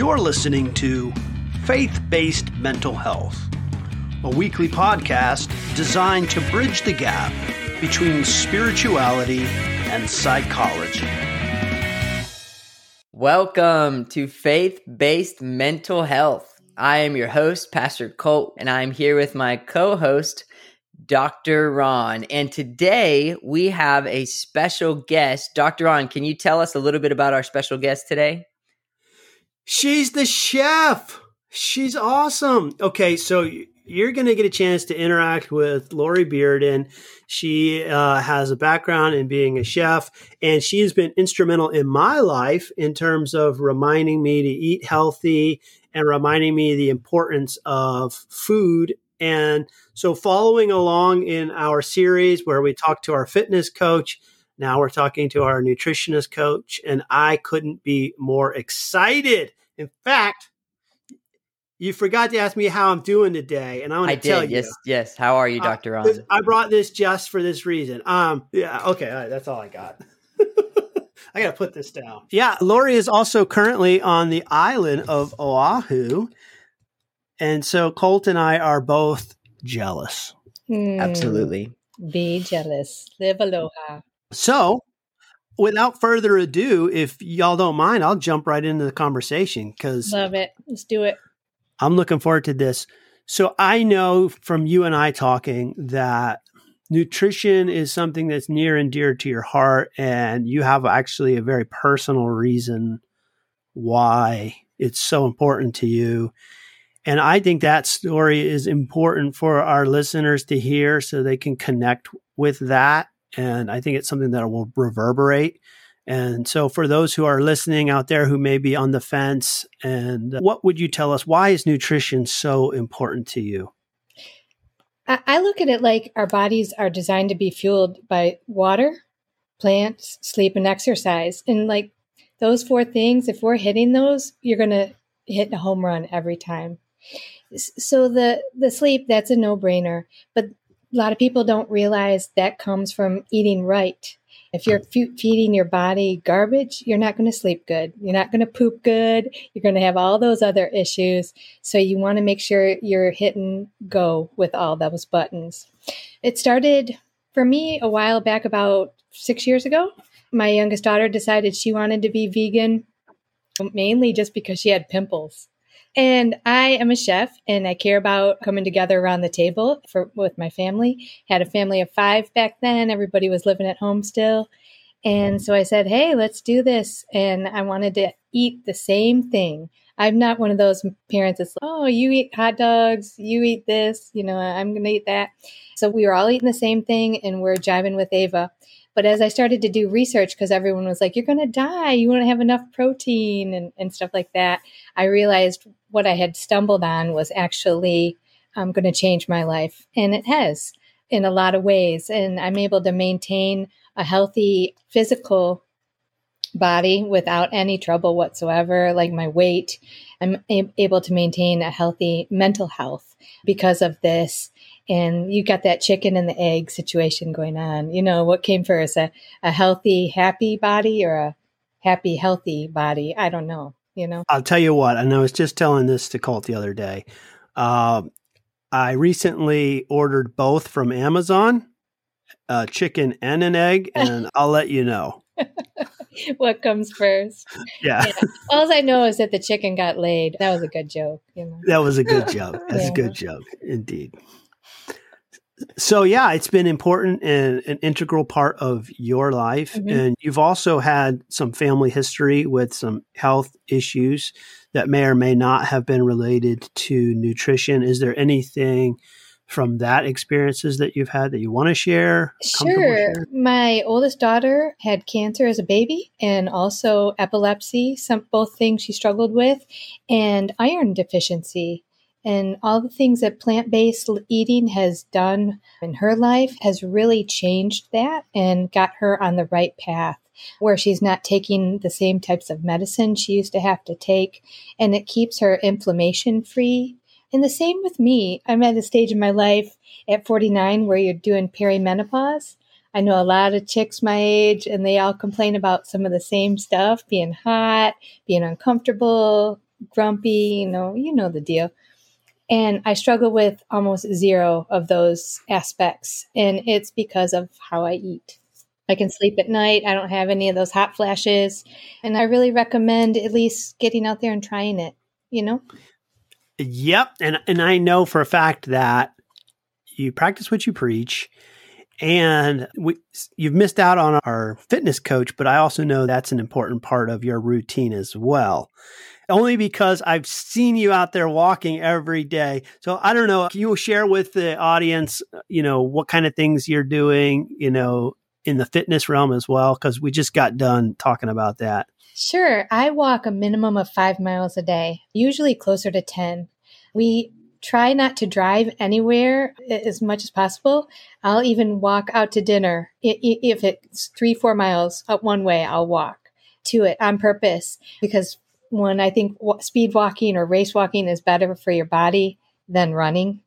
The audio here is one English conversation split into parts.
You're listening to Faith Based Mental Health, a weekly podcast designed to bridge the gap between spirituality and psychology. Welcome to Faith Based Mental Health. I am your host, Pastor Colt, and I'm here with my co host, Dr. Ron. And today we have a special guest. Dr. Ron, can you tell us a little bit about our special guest today? She's the chef. She's awesome. Okay, so you're going to get a chance to interact with Laurie Bearden. She uh, has a background in being a chef, and she has been instrumental in my life in terms of reminding me to eat healthy and reminding me the importance of food. And so, following along in our series where we talk to our fitness coach, now we're talking to our nutritionist coach, and I couldn't be more excited. In fact, you forgot to ask me how I'm doing today, and I want to tell did. you. Yes, yes. How are you, Doctor Uh, Ron? I brought this just for this reason. Um, yeah, okay, all right, that's all I got. I gotta put this down. Yeah, Laurie is also currently on the island of Oahu, and so Colt and I are both jealous. Hmm, Absolutely. Be jealous. Live aloha. So, without further ado, if y'all don't mind, I'll jump right into the conversation because Love it. Let's do it. I'm looking forward to this. So I know from you and I talking that nutrition is something that's near and dear to your heart, and you have actually a very personal reason why it's so important to you. And I think that story is important for our listeners to hear so they can connect with that. And I think it's something that will reverberate. And so, for those who are listening out there who may be on the fence, and what would you tell us? Why is nutrition so important to you? I, look at it like our bodies are designed to be fueled by water, plants, sleep, and exercise. And like those four things, if we're hitting those, you're going to hit a home run every time. So the the sleep, that's a no brainer. But a lot of people don't realize that comes from eating right. If you're fe- feeding your body garbage, you're not going to sleep good. You're not going to poop good. You're going to have all those other issues. So you want to make sure you're hitting go with all those buttons. It started for me a while back, about six years ago. My youngest daughter decided she wanted to be vegan, mainly just because she had pimples. And I am a chef and I care about coming together around the table for with my family. Had a family of 5 back then. Everybody was living at home still. And so I said, "Hey, let's do this." And I wanted to eat the same thing. I'm not one of those parents that's, "Oh, you eat hot dogs, you eat this, you know, I'm going to eat that." So we were all eating the same thing and we're jiving with Ava. But as I started to do research, because everyone was like, you're going to die, you won't have enough protein and, and stuff like that, I realized what I had stumbled on was actually um, going to change my life. And it has in a lot of ways. And I'm able to maintain a healthy physical body without any trouble whatsoever, like my weight. I'm a- able to maintain a healthy mental health because of this. And you got that chicken and the egg situation going on. You know, what came first, a, a healthy, happy body or a happy, healthy body? I don't know, you know? I'll tell you what, and I was just telling this to Colt the other day. Um, I recently ordered both from Amazon, a chicken and an egg, and I'll let you know. what comes first? Yeah, Yeah. All I know is that the chicken got laid. That was a good joke, you know? that was a good joke. That's a good joke, indeed. So yeah, it's been important and an integral part of your life, Mhm. and you've also had some family history with some health issues that may or may not have been related to nutrition. Is there anything from that experiences that you've had that you want to share? Sure. My oldest daughter had cancer as a baby and also epilepsy, some both things she struggled with, and iron deficiency. And all the things that plant based eating has done in her life has really changed that and got her on the right path where she's not taking the same types of medicine she used to have to take. And it keeps her inflammation free. And the same with me. I'm at a stage in my life at 49 where you're doing perimenopause. I know a lot of chicks my age and they all complain about some of the same stuff being hot, being uncomfortable, grumpy, you know, you know the deal. And I struggle with almost zero of those aspects. And it's because of how I eat. I can sleep at night. I don't have any of those hot flashes. And I really recommend at least getting out there and trying it, you know? Yep. And and I know for a fact that you practice what you preach and we, you've missed out on our fitness coach, but I also know that's an important part of your routine as well. Only because I've seen you out there walking every day. So I don't know. Can you share with the audience, you know, what kind of things you're doing, you know, in the fitness realm as well? Because we just got done talking about that. Sure. I walk a minimum of five miles a day, usually closer to 10. We try not to drive anywhere as much as possible. I'll even walk out to dinner. If it's three, four miles up one way, I'll walk to it on purpose because when I think speed walking or race walking is better for your body than running,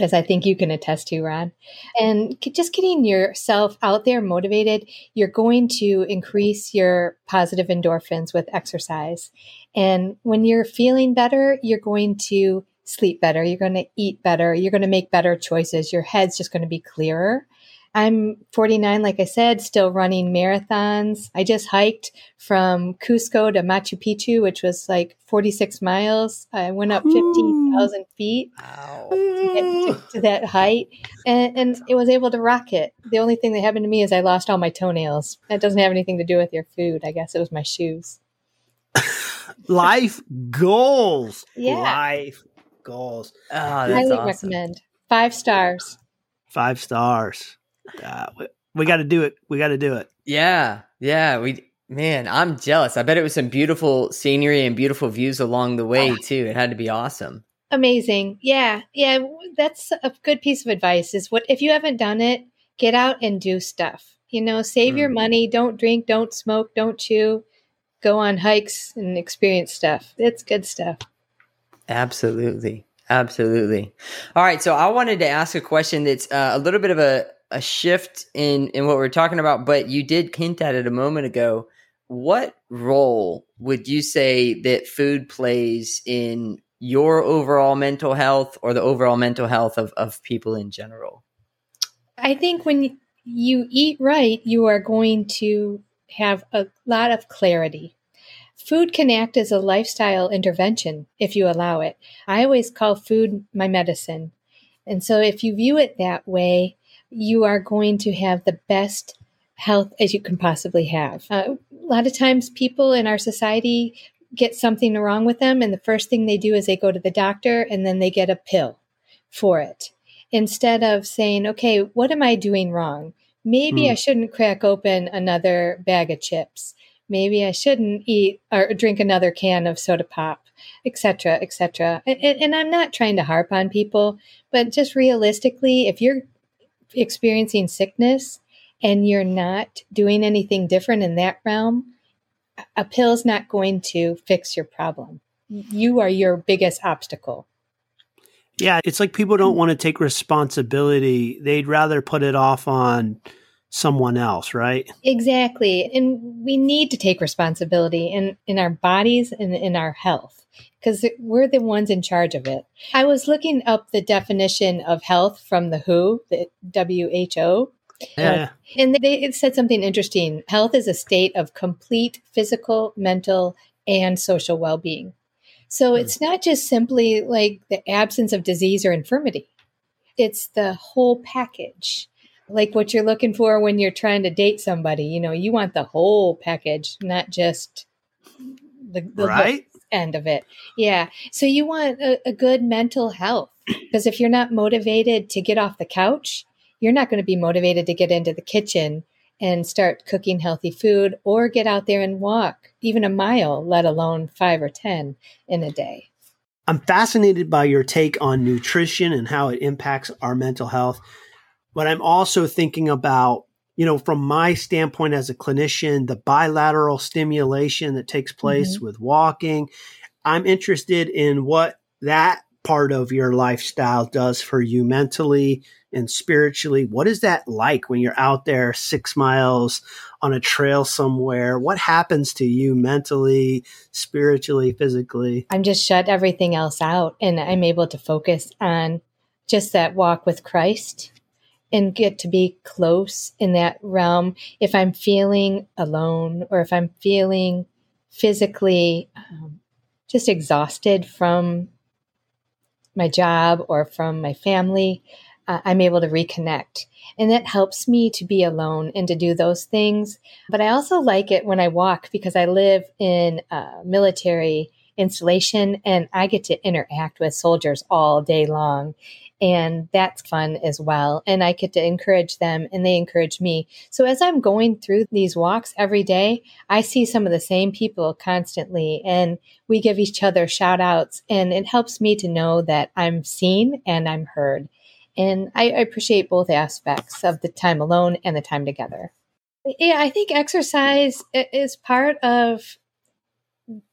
as I think you can attest to, Ron. And just getting yourself out there motivated, you're going to increase your positive endorphins with exercise. And when you're feeling better, you're going to sleep better, you're going to eat better, you're going to make better choices. Your head's just going to be clearer. I'm 49, like I said, still running marathons. I just hiked from Cusco to Machu Picchu, which was like 46 miles. I went up 15,000 feet to, get, to, to, that height and, and it was able to rock it. The only thing that happened to me is I lost all my toenails. That doesn't have anything to do with your food. I guess it was my shoes. Life goals. Yeah. Life goals. Oh, Highly awesome. recommend. Five stars. Five stars. Uh, we, we got to do it. We got to do it. Yeah, yeah. We man, I'm jealous. I bet it was some beautiful scenery and beautiful views along the way too. It had to be awesome. Amazing. Yeah, yeah. That's a good piece of advice. Is what if you haven't done it, get out and do stuff. You know, save mm. your money. Don't drink. Don't smoke. Don't chew. Go on hikes and experience stuff. It's good stuff. Absolutely. Absolutely. All right. So I wanted to ask a question that's uh, a little bit of a, a shift in, in what we're talking about, but you did hint at it a moment ago. What role would you say that food plays in your overall mental health or the overall mental health of, of people in general? I think when you eat right, you are going to have a lot of clarity Food can act as a lifestyle intervention if you allow it. I always call food my medicine. And so if you view it that way, you are going to have the best health as you can possibly have. Uh, a lot of times people in our society get something wrong with them and the first thing they do is they go to the doctor and then they get a pill for it instead of saying, okay, what am I doing wrong? Maybe mm. I shouldn't crack open another bag of chips maybe I shouldn't eat or drink another can of soda pop, etc., etc. And, and, I'm not trying to harp on people, but just realistically, if you're experiencing sickness and you're not doing anything different in that realm, a pill's not going to fix your problem. You are your biggest obstacle. Yeah, it's like people don't want to take responsibility. They'd rather put it off on someone else, right? Exactly. And we need to take responsibility in, in our bodies and in our health because we're the ones in charge of it. I was looking up the definition of health from the WHO, the WHO. Yeah. Uh, and they it said something interesting. Health is a state of complete physical, mental, and social well being. So mm. it's not just simply like the absence of disease or infirmity, it's the whole package like what you're looking for when you're trying to date somebody. You know, you want the whole package, not just the, the right end of it. Yeah. So you want a, a good mental health because if you're not motivated to get off the couch, you're not going to be motivated to get into the kitchen and start cooking healthy food or get out there and walk even a mile, let alone five or 10 in a day. I'm fascinated by your take on nutrition and how it impacts our mental health. But I'm also thinking about, you know, from my standpoint as a clinician, the bilateral stimulation that takes place mm-hmm. with walking. I'm interested in what that part of your lifestyle does for you mentally and spiritually. What is that like when you're out there six miles on a trail somewhere, what happens to you mentally, spiritually, physically? I'm just shut everything else out and I'm able to focus on just that walk with Christ and get to be close in that realm. If I'm feeling alone or if I'm feeling physically um, just exhausted from my job or from my family, uh, I'm able to reconnect. And that helps me to be alone and to do those things. But I also like it when I walk because I live in a military installation and I get to interact with soldiers all day long and that's fun as well. And I get to encourage them and they encourage me. So as I'm going through these walks every day, I see some of the same people constantly and we give each other shout outs and it helps me to know that I'm seen and I'm heard. And I, I appreciate both aspects of the time alone and the time together. Yeah, I think exercise is part of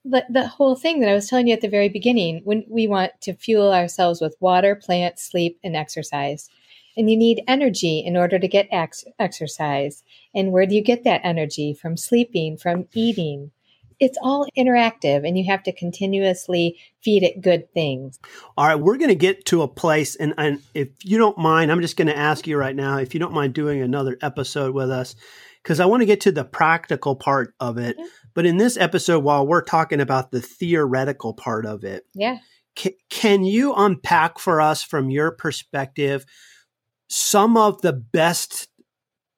the, the whole thing that I was telling you at the very beginning, when we want to fuel ourselves with water, plant, sleep, and exercise. And you need energy in order to get ex- exercise. And where do you get that energy? From sleeping, from eating. It's all interactive, and you have to continuously feed it good things. All right, we're going to get to a place, and, and if you don't mind, I'm just going to ask you right now if you don't mind doing another episode with us because I want to get to the practical part of it. But in this episode, while we're talking about the theoretical part of it, yeah, can, can you unpack for us from your perspective some of the best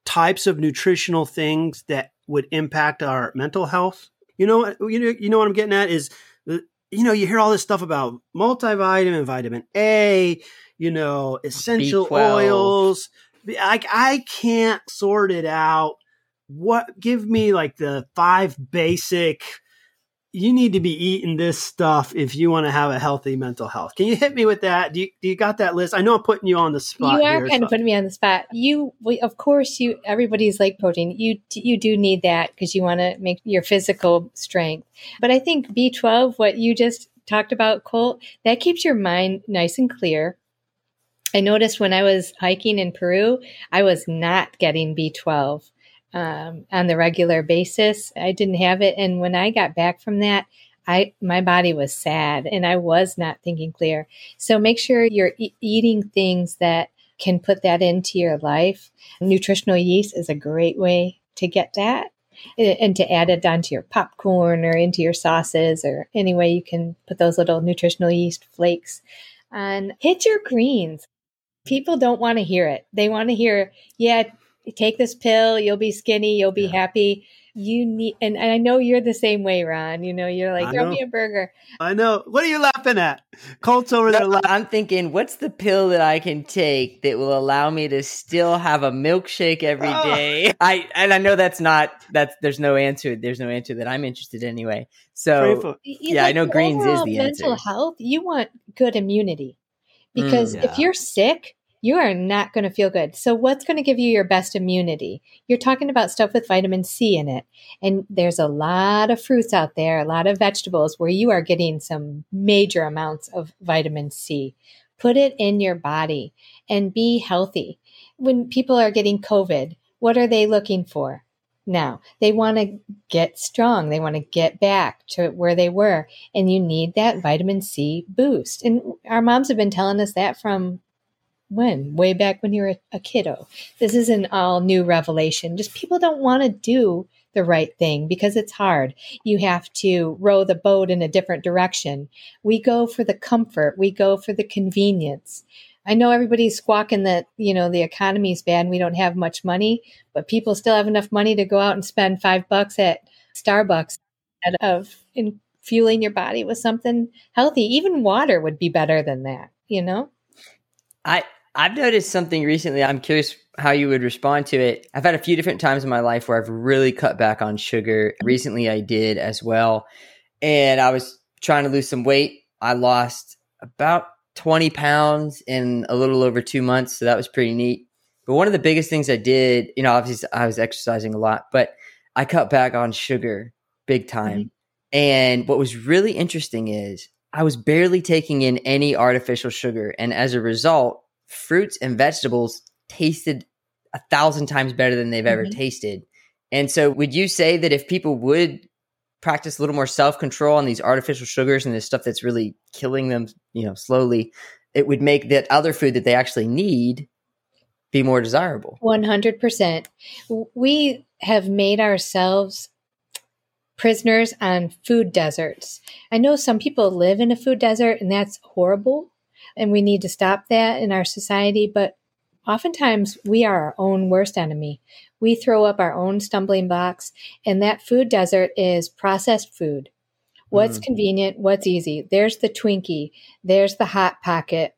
types of nutritional things that would impact our mental health? You know, you know, you know what I'm getting at is, uh, you know, you hear all this stuff about multivitamin, vitamin A, you know, essential B12. oils. I, I can't sort it out what give me like the five basic you need to be eating this stuff if you want to have a healthy mental health. Can you hit me with that? Do you, do you got that list? I know I'm putting you on the spot. You are kind so. of putting me on the spot. You, of course, you. Everybody's like protein. You, you do need that because you want to make your physical strength. But I think B12, what you just talked about, Colt, that keeps your mind nice and clear. I noticed when I was hiking in Peru, I was not getting B12 um, on the regular basis. I didn't have it, and when I got back from that, I my body was sad, and I was not thinking clear. So make sure you're e- eating things that can put that into your life. Nutritional yeast is a great way to get that. And to add it onto your popcorn or into your sauces or any way you can put those little nutritional yeast flakes. And hit your greens people don't want to hear it. They want to hear, yeah, take this pill, you'll be skinny, you'll be yeah. happy. You need, and, and, I know you're the same way, Ron. You know, you're like, throw me a burger. I know. What are you laughing at? Colt's over there laughing. I'm thinking, what's the pill that I can take that will allow me to still have a milkshake every oh. day? I and I know that's not that's there's no answer. There's no answer that I'm interested in anyway. So yeah, like I know greens is the mental answer. health. You want good immunity because mm, yeah. if you're sick, you are not going to feel good. So, what's going to give you your best immunity? You're talking about stuff with vitamin C in it. And there's a lot of fruits out there, a lot of vegetables where you are getting some major amounts of vitamin C. Put it in your body and be healthy. When people are getting COVID, what are they looking for? Now, they want to get strong. They want to get back to where they were. And you need that vitamin C boost. And our moms have been telling us that from when? Way back when you were a kiddo. This is an all new revelation. Just people don't want to do the right thing because it's hard. You have to row the boat in a different direction. We go for the comfort, we go for the convenience. I know everybody's squawking that, you know, the economy's bad and we don't have much money, but people still have enough money to go out and spend five bucks at Starbucks instead of in fueling your body with something healthy. Even water would be better than that, you know? I I've noticed something recently. I'm curious how you would respond to it. I've had a few different times in my life where I've really cut back on sugar. Recently, I did as well. And I was trying to lose some weight. I lost about 20 pounds in a little over two months. So that was pretty neat. But one of the biggest things I did, you know, obviously I was exercising a lot, but I cut back on sugar big time. Mm-hmm. And what was really interesting is I was barely taking in any artificial sugar. And as a result, fruits and vegetables tasted a thousand times better than they've ever mm-hmm. tasted. And so, would you say that if people would practice a little more self control on these artificial sugars and this stuff that's really killing them, you know, slowly, it would make that other food that they actually need be more desirable? 100%. We have made ourselves prisoners on food deserts. I know some people live in a food desert and that's horrible and we need to stop that in our society, but oftentimes we are our own worst enemy. We throw up our own stumbling blocks and that food desert is processed food. What's mm. convenient, what's easy. There's the Twinkie, there's the hot pocket,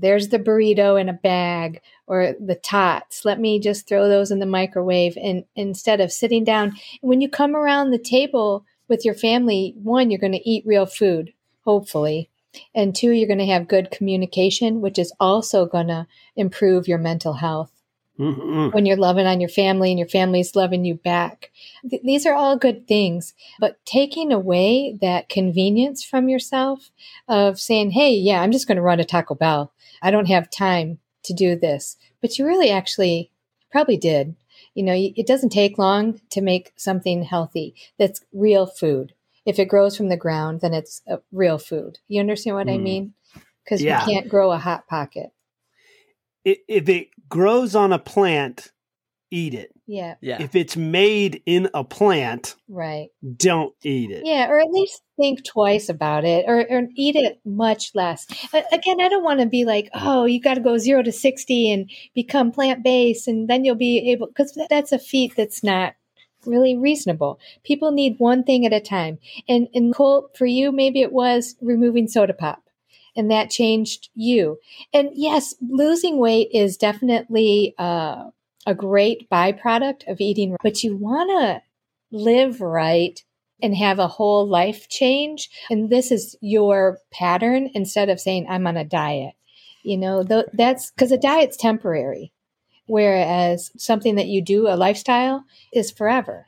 there's the burrito in a bag or the tots. Let me just throw those in the microwave. And instead of sitting down, when you come around the table with your family, one, you're going to eat real food, hopefully. And two, you're going to have good communication, which is also going to improve your mental health. Mm-hmm. When you're loving on your family and your family's loving you back. Th- these are all good things. But taking away that convenience from yourself of saying, hey, yeah, I'm just going to run to Taco Bell. I don't have time to do this. But you really actually probably did. You know, it doesn't take long to make something healthy that's real food. If it grows from the ground, then it's real food. You understand what mm. I mean? Because yeah. you can't grow a hot pocket. If it grows on a plant, eat it. Yeah. Yeah. If it's made in a plant, right. Don't eat it. Yeah, or at least think twice about it or, or eat it much less. Again, I don't want to be like, "Oh, you got to go 0 to 60 and become plant-based and then you'll be able cuz that's a feat that's not really reasonable. People need one thing at a time. And and Colt, for you maybe it was removing soda pop and that changed you. And yes, losing weight is definitely uh, a great byproduct of eating, but you want to live right and have a whole life change. And this is your pattern instead of saying, I'm on a diet. You know, th- that's because a diet's temporary, whereas something that you do, a lifestyle, is forever.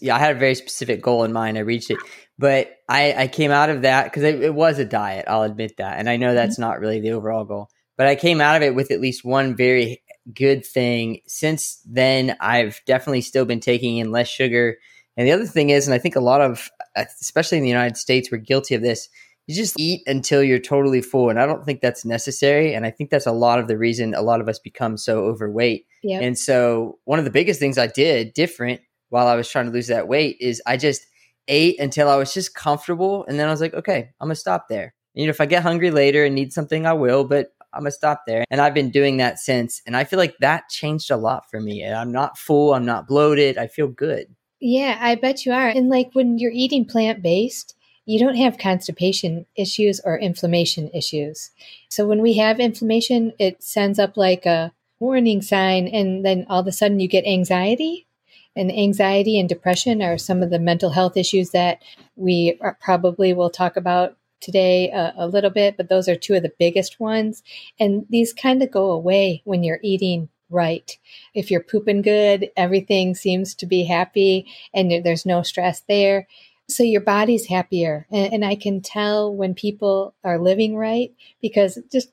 Yeah, I had a very specific goal in mind. I reached it, but I, I came out of that because it, it, was a diet. I'll admit that. And I know that's mm-hmm. not really the overall goal, but I came out of it with at least one very good thing. Since then, I've definitely still been taking in less sugar. And the other thing is, and I think a lot of, especially in the United States, we're guilty of this. You just eat until you're totally full. And I don't think that's necessary. And I think that's a lot of the reason a lot of us become so overweight. Yep. And so, one of the biggest things I did different while I was trying to lose that weight is I just ate until I was just comfortable. And then I was like, okay, I'm going to stop there. You know, if I get hungry later and need something, I will, but I'm gonna stop there. And I've been doing that since. And I feel like that changed a lot for me. And I'm not full, I'm not bloated, I feel good. Yeah, I bet you are. And like when you're eating plant based, you don't have constipation issues or inflammation issues. So when we have inflammation, it sends up like a warning sign, and then all of a sudden you get anxiety. And anxiety and depression are some of the mental health issues that we probably will talk about today a, a little bit, but those are two of the biggest ones. And these kind of go away when you're eating right. If you're pooping good, everything seems to be happy and there's no stress there. So your body's happier. And, and, I can tell when people are living right because just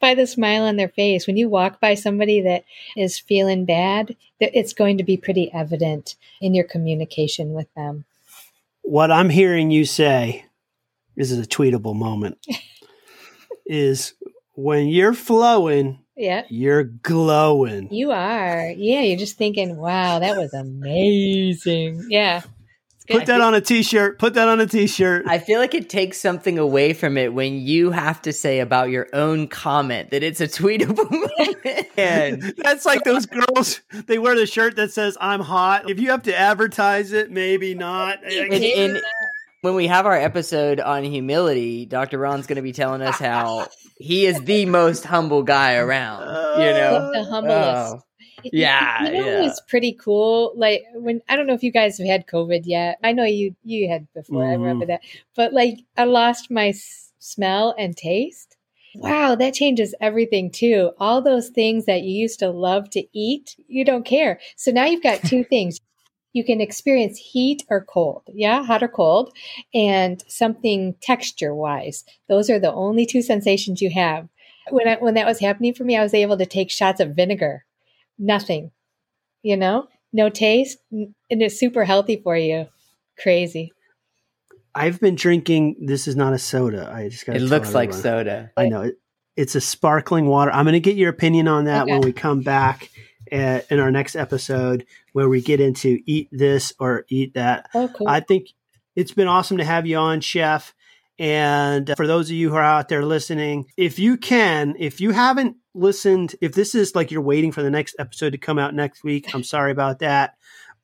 by the smile on their face, when you walk by somebody that is feeling bad, it's going to be pretty evident in your communication with them. What I'm hearing you say this is a tweetable moment, is when you're flowing, yeah, you're glowing. You are. Yeah, you're just thinking, wow, that was amazing. Yeah. Put that on a t-shirt. Put that on a t-shirt. I feel like it takes something away from it when you have to say about your own comment that it's a tweetable moment. that's like those girls. They wear the shirt that says "I'm hot." If you have to advertise it, maybe not. And, and, when we have our episode on humility, Dr. Ron's going to be telling us how he is the most humble guy around. You know, the humblest. Oh. Yeah, you know, yeah. it's pretty cool. Like when I don't know if you guys have had COVID yet. I know you you had before. Mm. I remember mm-hmm. that. But like I lost my s- smell and taste. Wow, that changes everything too. All those things that you used to love to eat, you don't care. So now you've got two things you can experience heat or cold. Yeah, hot or cold, and something texture wise. Those are the only two sensations you have. When I, when that was happening for me, I was able to take shots of vinegar. Nothing, you know, no taste, and it's super healthy for you. Crazy. I've been drinking. This is not a soda. I just got. It looks like soda. I know it, it's a sparkling water. I'm going to get your opinion on that okay. when we come back at, uh, in our next episode, where we get into eat this or eat that. Oh, cool. I think it's been awesome to have you on, Chef. And for those of you who are out there listening, if you can, if you haven't listened, if this is like you're waiting for the next episode to come out next week, I'm sorry about that.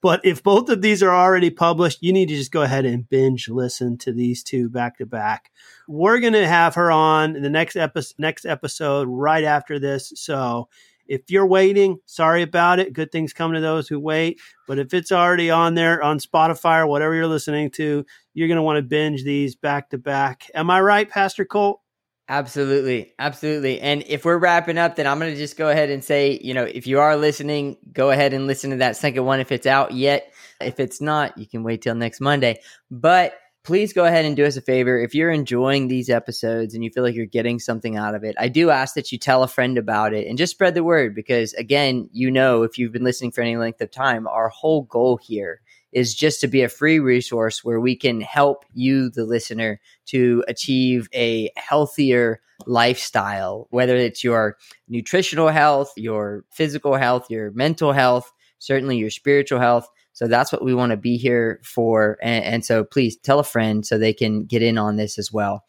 But if both of these are already published, you need to just go ahead and binge listen to these two back to back. We're going to have her on the next episode, next episode right after this. So if you're waiting, sorry about it. Good things come to those who wait. But if it's already on there on Spotify or whatever you're listening to, you're going to want to binge these back to back. Am I right, Pastor Colt? Absolutely. Absolutely. And if we're wrapping up, then I'm going to just go ahead and say, you know, if you are listening, go ahead and listen to that second one if it's out yet. If it's not, you can wait till next Monday. But please go ahead and do us a favor. If you're enjoying these episodes and you feel like you're getting something out of it, I do ask that you tell a friend about it and just spread the word because, again, you know, if you've been listening for any length of time, our whole goal here is just to be a free resource where we can help you, the listener, to achieve a healthier lifestyle, whether it's your nutritional health, your physical health, your mental health, certainly your spiritual health. So that's what we want to be here for. And, and, so please tell a friend so they can get in on this as well.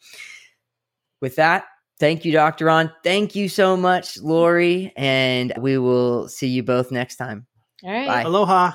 With that, thank you, Dr. Ron. Thank you so much, Laurie. And we will see you both next time. All right. Bye. Aloha.